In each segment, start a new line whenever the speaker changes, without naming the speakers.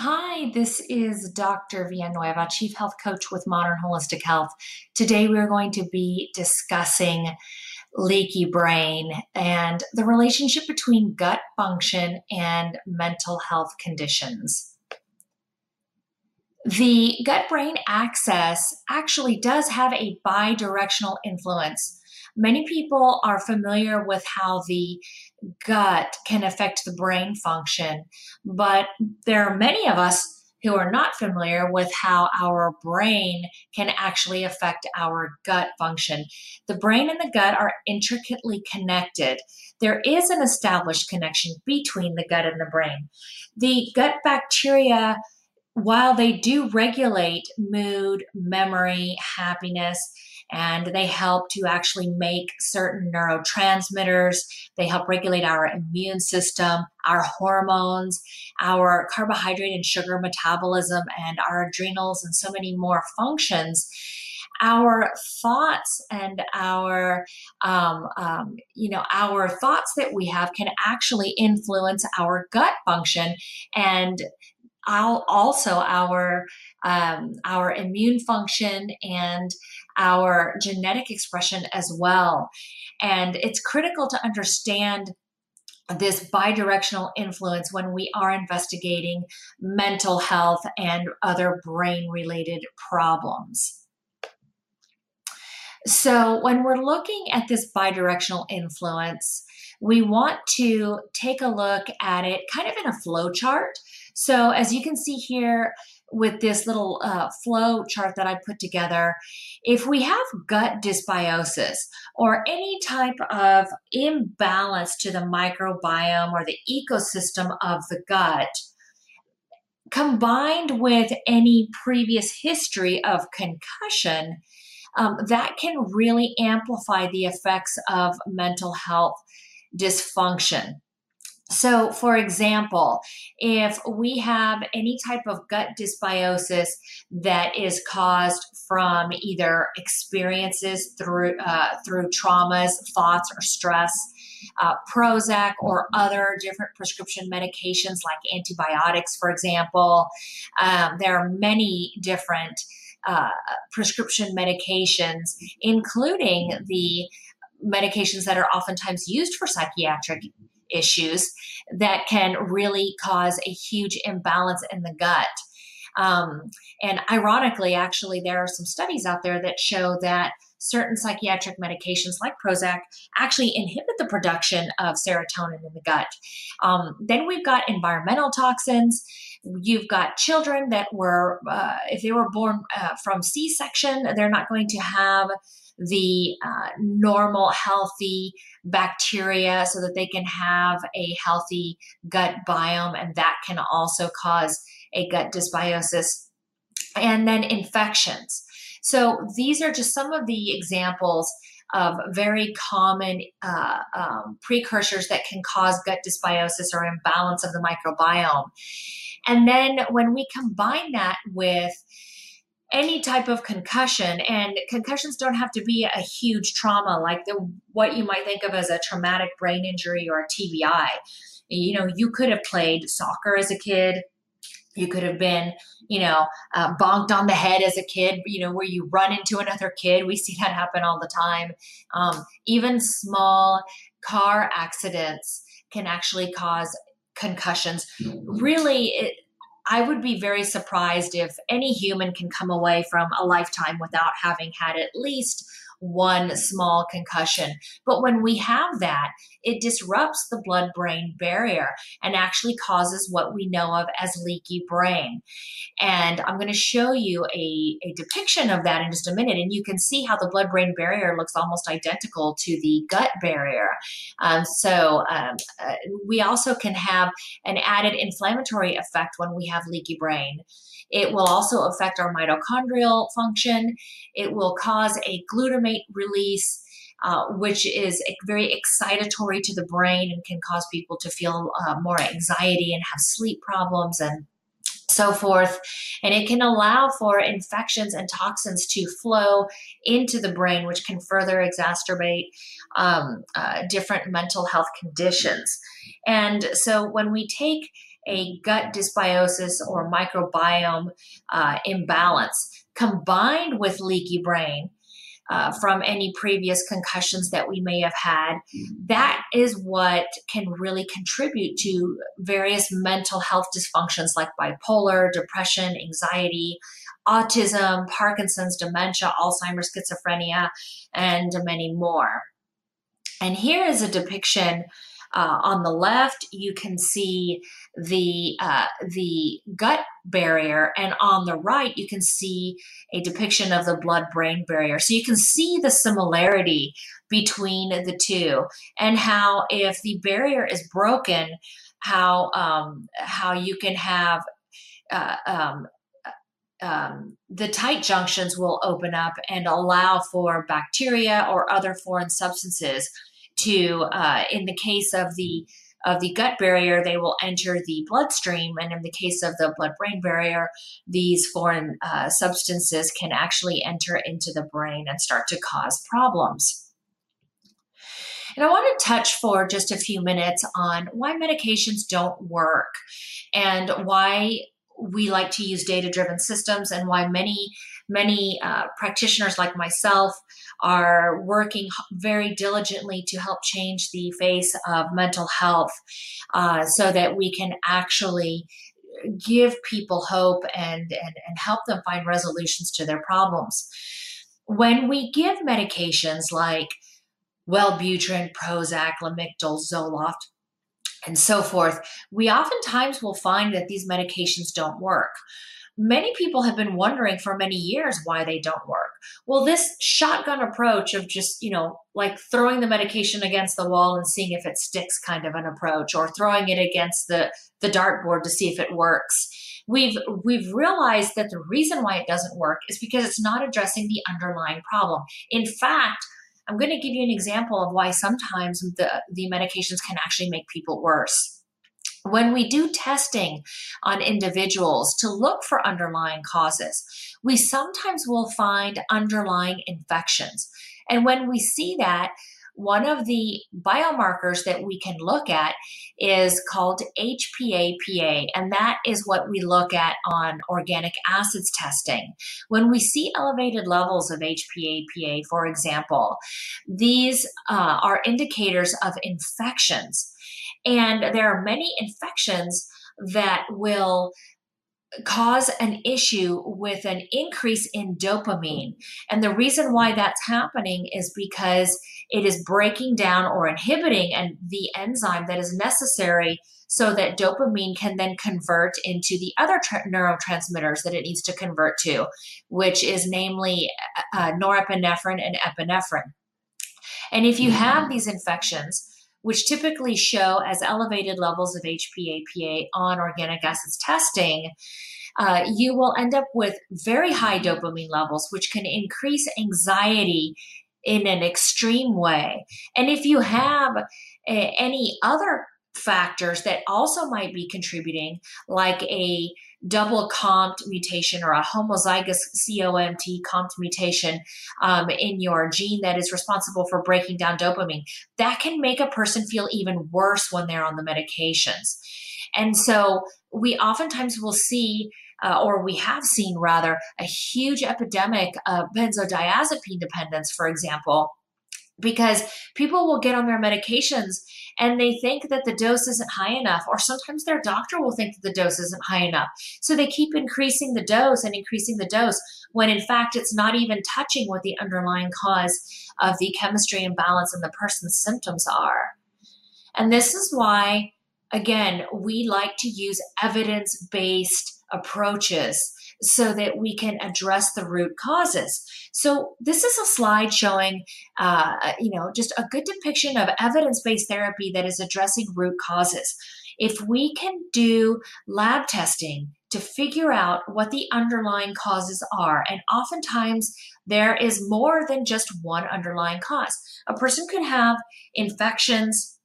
Hi, this is Dr. Villanueva, Chief Health Coach with Modern Holistic Health. Today we're going to be discussing leaky brain and the relationship between gut function and mental health conditions. The gut brain axis actually does have a bidirectional influence Many people are familiar with how the gut can affect the brain function, but there are many of us who are not familiar with how our brain can actually affect our gut function. The brain and the gut are intricately connected. There is an established connection between the gut and the brain. The gut bacteria while they do regulate mood, memory, happiness, and they help to actually make certain neurotransmitters. They help regulate our immune system, our hormones, our carbohydrate and sugar metabolism, and our adrenals, and so many more functions our thoughts and our um, um, you know our thoughts that we have can actually influence our gut function and also our um, our immune function and our genetic expression as well. And it's critical to understand this bidirectional influence when we are investigating mental health and other brain related problems. So, when we're looking at this bidirectional influence, we want to take a look at it kind of in a flow chart. So, as you can see here, with this little uh, flow chart that I put together, if we have gut dysbiosis or any type of imbalance to the microbiome or the ecosystem of the gut, combined with any previous history of concussion, um, that can really amplify the effects of mental health dysfunction. So, for example, if we have any type of gut dysbiosis that is caused from either experiences through uh, through traumas, thoughts, or stress, uh, Prozac or other different prescription medications like antibiotics, for example, um, there are many different uh, prescription medications, including the medications that are oftentimes used for psychiatric issues that can really cause a huge imbalance in the gut. Um, and ironically, actually, there are some studies out there that show that certain psychiatric medications like Prozac actually inhibit the production of serotonin in the gut. Um, then we've got environmental toxins. You've got children that were, uh, if they were born uh, from C section, they're not going to have the uh, normal, healthy bacteria so that they can have a healthy gut biome, and that can also cause a gut dysbiosis. And then infections. So these are just some of the examples of very common uh, um, precursors that can cause gut dysbiosis or imbalance of the microbiome. And then when we combine that with any type of concussion and concussions don't have to be a huge trauma like the what you might think of as a traumatic brain injury or a TBI you know you could have played soccer as a kid. You could have been you know uh, bonked on the head as a kid you know where you run into another kid. We see that happen all the time. Um, even small car accidents can actually cause concussions. Really it, I would be very surprised if any human can come away from a lifetime without having had at least one small concussion. But when we have that, it disrupts the blood brain barrier and actually causes what we know of as leaky brain. And I'm going to show you a, a depiction of that in just a minute. And you can see how the blood brain barrier looks almost identical to the gut barrier. Um, so um, uh, we also can have an added inflammatory effect when we have leaky brain. It will also affect our mitochondrial function. It will cause a glutamate release. Uh, which is very excitatory to the brain and can cause people to feel uh, more anxiety and have sleep problems and so forth. And it can allow for infections and toxins to flow into the brain, which can further exacerbate um, uh, different mental health conditions. And so when we take a gut dysbiosis or microbiome uh, imbalance combined with leaky brain uh, from any previous concussions that we may have had. That is what can really contribute to various mental health dysfunctions like bipolar, depression, anxiety, autism, Parkinson's, dementia, Alzheimer's, schizophrenia, and many more. And here is a depiction uh, on the left, you can see the uh, the gut barrier, and on the right, you can see a depiction of the blood-brain barrier. So you can see the similarity between the two, and how if the barrier is broken, how um, how you can have uh, um, um, the tight junctions will open up and allow for bacteria or other foreign substances to, uh, in the case of the of the gut barrier, they will enter the bloodstream, and in the case of the blood-brain barrier, these foreign uh, substances can actually enter into the brain and start to cause problems. And I want to touch for just a few minutes on why medications don't work and why we like to use data driven systems and why many many uh, practitioners like myself are working very diligently to help change the face of mental health uh, so that we can actually give people hope and, and, and help them find resolutions to their problems. When we give medications like Wellbutrin, Prozac, Lamictal, Zoloft, and so forth, we oftentimes will find that these medications don't work many people have been wondering for many years why they don't work. Well, this shotgun approach of just, you know, like throwing the medication against the wall and seeing if it sticks kind of an approach or throwing it against the the dartboard to see if it works. We've we've realized that the reason why it doesn't work is because it's not addressing the underlying problem. In fact, I'm going to give you an example of why sometimes the the medications can actually make people worse when we do testing on individuals to look for underlying causes, we sometimes will find underlying infections. And when we see that, one of the biomarkers that we can look at is called HPHPA, and that is what we look at on organic acids testing. When we see elevated levels of HPHPA, for example, these uh, are indicators of infections. And there are many infections that will cause an issue with an increase in dopamine. And the reason why that's happening is because it is breaking down or inhibiting and the enzyme that is necessary so that dopamine can then convert into the other tra- neurotransmitters that it needs to convert to, which is namely uh, norepinephrine and epinephrine. And if you have mm-hmm. these infections, which typically show as elevated levels of HPHPA on organic acids testing, uh, you will end up with very high dopamine levels, which can increase anxiety in an extreme way. And if you have a, any other factors that also might be contributing, like a double COMT mutation or a homozygous COMT COMT mutation um, in your gene that is responsible for breaking down dopamine, that can make a person feel even worse when they're on the medications. And so we oftentimes will see uh, or we have seen rather, a huge epidemic of benzodiazepine dependence, for example, because people will get on their medications and they think that the dose isn't high enough, or sometimes their doctor will think that the dose isn't high enough. So they keep increasing the dose and increasing the dose when in fact it's not even touching what the underlying cause of the chemistry imbalance in the person's symptoms are. And this is why, again, we like to use evidence based approaches so that we can address the root causes. So this is a slide showing, uh, you know, just a good depiction of evidence-based therapy that is addressing root causes. If we can do lab testing to figure out what the underlying causes are, and oftentimes there is more than just one underlying cause. A person could have infections,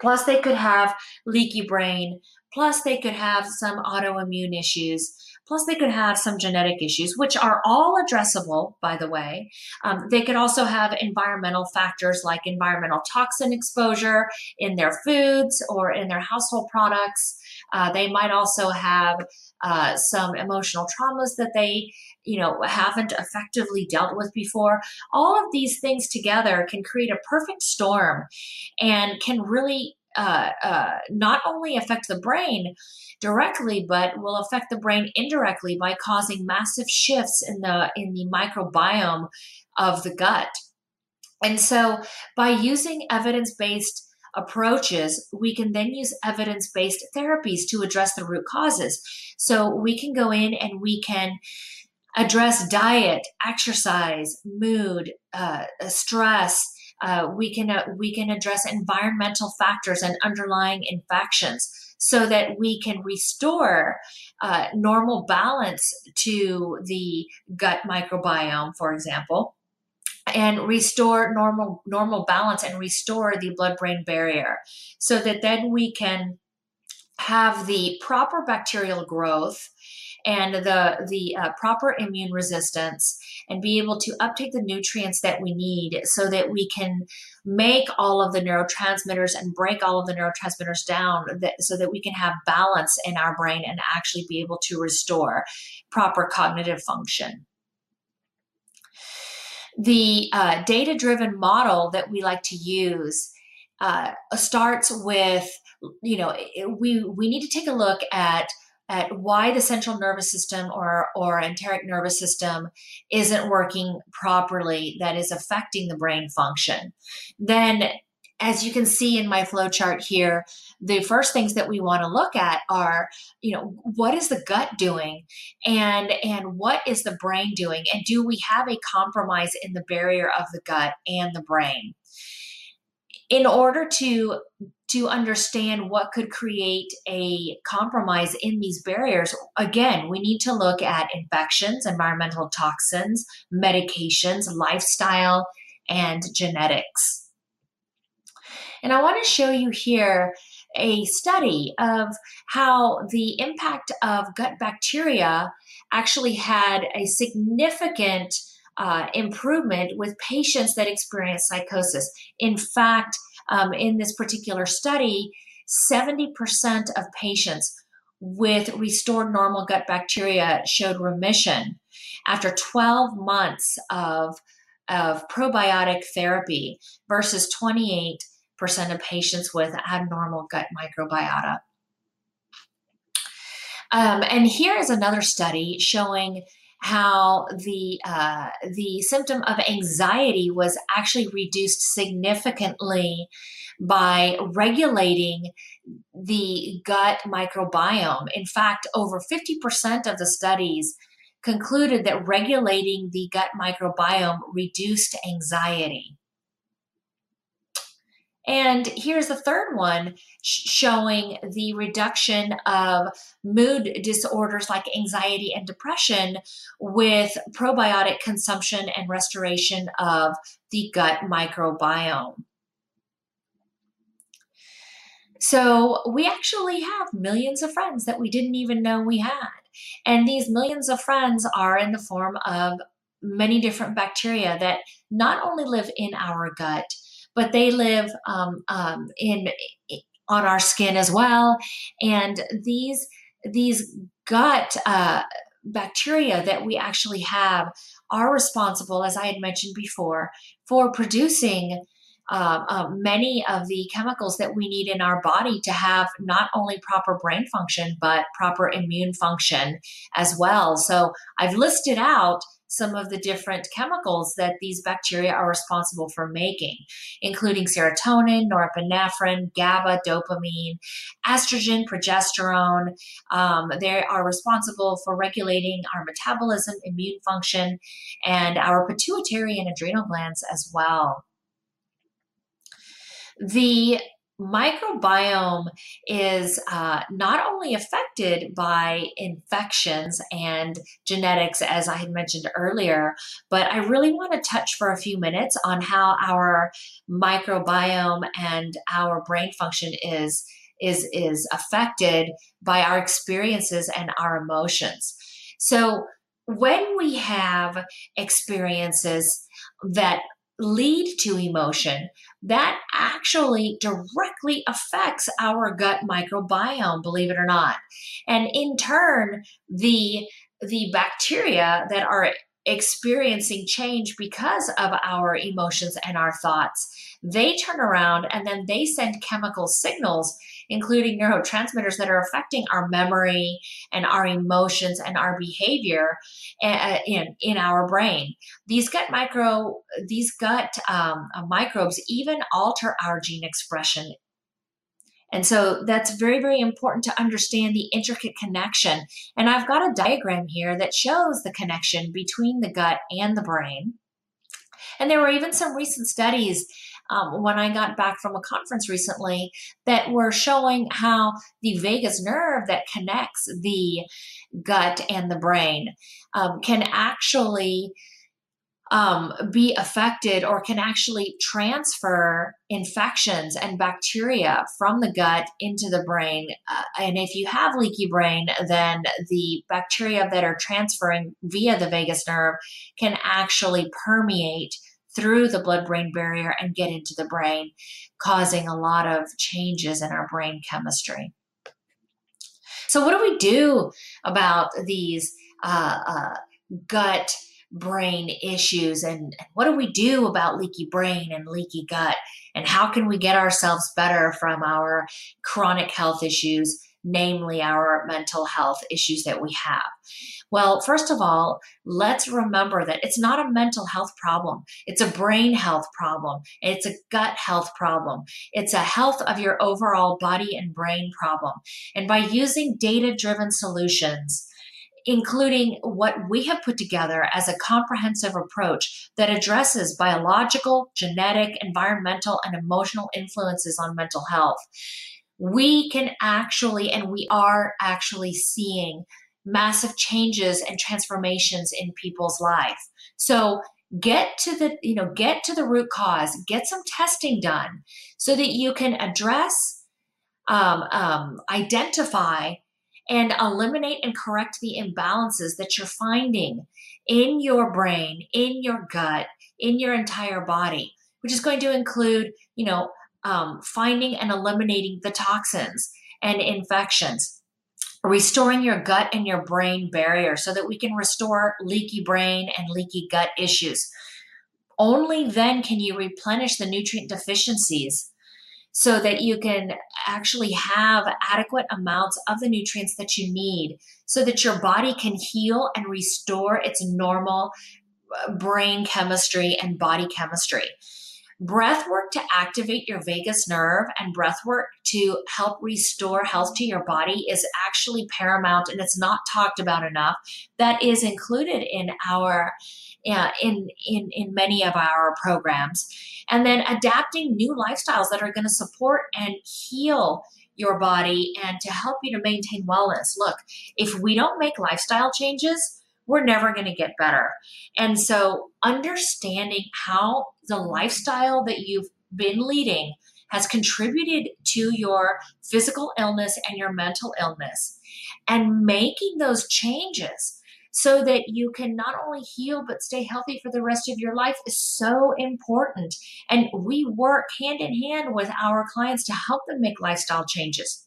plus they could have leaky brain, plus they could have some autoimmune issues Plus, they could have some genetic issues, which are all addressable, by the way. Um, they could also have environmental factors like environmental toxin exposure in their foods or in their household products. Uh, they might also have uh, some emotional traumas that they, you know, haven't effectively dealt with before. All of these things together can create a perfect storm and can really uh, uh, not only affect the brain directly, but will affect the brain indirectly by causing massive shifts in the in the microbiome of the gut. And so, by using evidence based approaches, we can then use evidence based therapies to address the root causes. So, we can go in and we can address diet, exercise, mood, uh, stress. Uh, we can uh, we can address environmental factors and underlying infections so that we can restore uh, normal balance to the gut microbiome, for example and restore normal normal balance and restore the blood brain barrier so that then we can have the proper bacterial growth and the the uh, proper immune resistance and be able to uptake the nutrients that we need so that we can make all of the neurotransmitters and break all of the neurotransmitters down that, so that we can have balance in our brain and actually be able to restore proper cognitive function. The uh, data driven model that we like to use uh, starts with you know we we need to take a look at at why the central nervous system or or enteric nervous system isn't working properly that is affecting the brain function. Then as you can see in my flow chart here, the first things that we want to look at are, you know, what is the gut doing? And and what is the brain doing? And do we have a compromise in the barrier of the gut and the brain? In order to to understand what could create a compromise in these barriers, again, we need to look at infections, environmental toxins, medications, lifestyle, and genetics. And I want to show you here a study of how the impact of gut bacteria actually had a significant uh, improvement with patients that experience psychosis. In fact, um, in this particular study, 70% of patients with restored normal gut bacteria showed remission after 12 months of, of probiotic therapy versus 28 percent of patients with abnormal gut microbiota. Um, and here is another study showing how the uh, the symptom of anxiety was actually reduced significantly by regulating the gut microbiome. In fact, over 50% of the studies concluded that regulating the gut microbiome reduced anxiety. And here's the third one showing the reduction of mood disorders like anxiety and depression with probiotic consumption and restoration of the gut microbiome. So, we actually have millions of friends that we didn't even know we had. And these millions of friends are in the form of many different bacteria that not only live in our gut, but they live um, um, in on our skin as well. And these these gut uh, bacteria that we actually have are responsible, as I had mentioned before, for producing uh, uh, many of the chemicals that we need in our body to have not only proper brain function, but proper immune function as well. So I've listed out some of the different chemicals that these bacteria are responsible for making, including serotonin, norepinephrine, GABA, dopamine, estrogen, progesterone. Um, they are responsible for regulating our metabolism, immune function, and our pituitary and adrenal glands as well. The microbiome is uh, not only affected by infections and genetics, as I had mentioned earlier, but I really want to touch for a few minutes on how our microbiome and our brain function is is is affected by our experiences and our emotions. So when we have experiences that lead to emotion, that actually directly affects our gut microbiome, believe it or not. And in turn, the the bacteria that are experiencing change because of our emotions and our thoughts, they turn around and then they send chemical signals, including neurotransmitters that are affecting our memory and our emotions and our behavior uh, in, in our brain. These gut micro, these gut um, microbes even alter our gene expression and so that's very, very important to understand the intricate connection. And I've got a diagram here that shows the connection between the gut and the brain. And there were even some recent studies um, when I got back from a conference recently that were showing how the vagus nerve that connects the gut and the brain um, can actually um, be affected or can actually transfer infections and bacteria from the gut into the brain. Uh, and if you have leaky brain, then the bacteria that are transferring via the vagus nerve can actually permeate through the blood brain barrier and get into the brain, causing a lot of changes in our brain chemistry. So, what do we do about these uh, uh, gut? Brain issues and what do we do about leaky brain and leaky gut? And how can we get ourselves better from our chronic health issues namely our mental health issues that we have? Well first of all let's remember that it's not a mental health problem. It's a brain health problem. It's a gut health problem. It's a health of your overall body and brain problem. And by using data driven solutions including what we have put together as a comprehensive approach that addresses biological, genetic, environmental, and emotional influences on mental health. We can actually, and we are actually seeing massive changes and transformations in people's life. So get to the you know get to the root cause get some testing done so that you can address um, um, identify and eliminate and correct the imbalances that you're finding in your brain, in your gut, in your entire body, which is going to include, you know, um, finding and eliminating the toxins and infections, restoring your gut and your brain barrier so that we can restore leaky brain and leaky gut issues. Only then can you replenish the nutrient deficiencies so that you can actually have adequate amounts of the nutrients that you need so that your body can heal and restore its normal uh, brain chemistry and body chemistry. Breath work to activate your vagus nerve and breath work to help restore health to your body is actually paramount and it's not talked about enough. That is included in our in in in many of our programs and then adapting new lifestyles that are going to support and heal your body and to help you to maintain wellness look if we don't make lifestyle changes we're never going to get better and so understanding how the lifestyle that you've been leading has contributed to your physical illness and your mental illness and making those changes so that you can not only heal but stay healthy for the rest of your life is so important. And we work hand in hand with our clients to help them make lifestyle changes.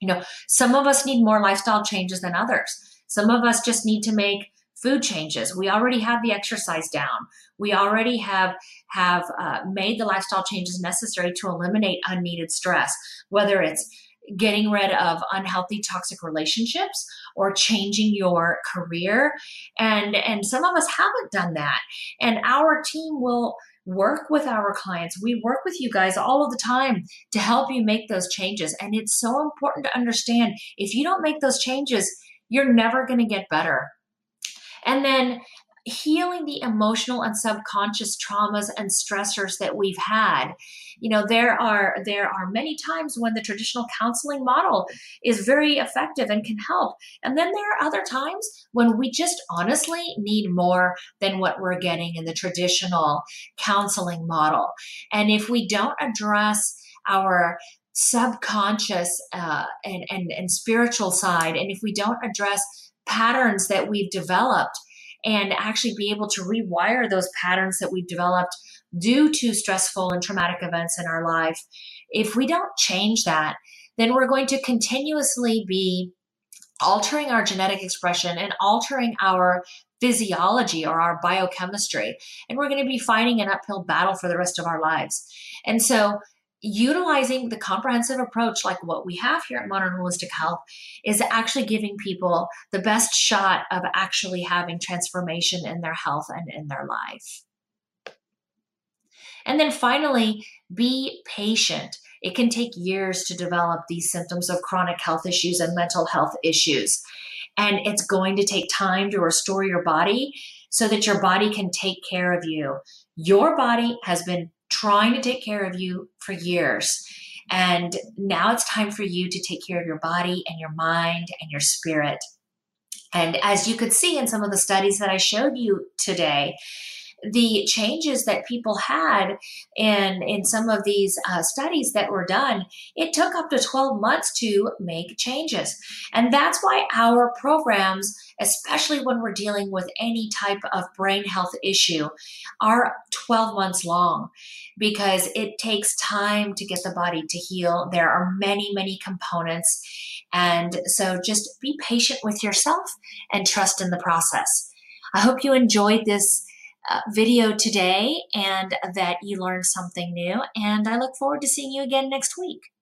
You know, some of us need more lifestyle changes than others. Some of us just need to make food changes. We already have the exercise down. We already have have uh, made the lifestyle changes necessary to eliminate unneeded stress, whether it's getting rid of unhealthy toxic relationships or changing your career. And and some of us haven't done that. And our team will work with our clients. We work with you guys all of the time to help you make those changes. And it's so important to understand if you don't make those changes you're never going to get better and then healing the emotional and subconscious traumas and stressors that we've had. You know there are there are many times when the traditional counseling model is very effective and can help. And then there are other times when we just honestly need more than what we're getting in the traditional counseling model. And if we don't address our subconscious uh, and, and, and spiritual side and if we don't address patterns that we've developed and actually be able to rewire those patterns that we've developed due to stressful and traumatic events in our life, if we don't change that, then we're going to continuously be altering our genetic expression and altering our physiology or our biochemistry. And we're going to be fighting an uphill battle for the rest of our lives. And so, utilizing the comprehensive approach like what we have here at Modern Holistic Health is actually giving people the best shot of actually having transformation in their health and in their life. And then finally, be patient. It can take years to develop these symptoms of chronic health issues and mental health issues. And it's going to take time to restore your body so that your body can take care of you. Your body has been trying to take care of you for years. And now it's time for you to take care of your body and your mind and your spirit. And as you could see in some of the studies that I showed you today, the changes that people had in in some of these uh, studies that were done it took up to 12 months to make changes. And that's why our programs especially when we're dealing with any type of brain health issue are 12 months long because it takes time to get the body to heal. There are many many components. And so just be patient with yourself and trust in the process. I hope you enjoyed this uh, video today and that you learned something new. And I look forward to seeing you again next week.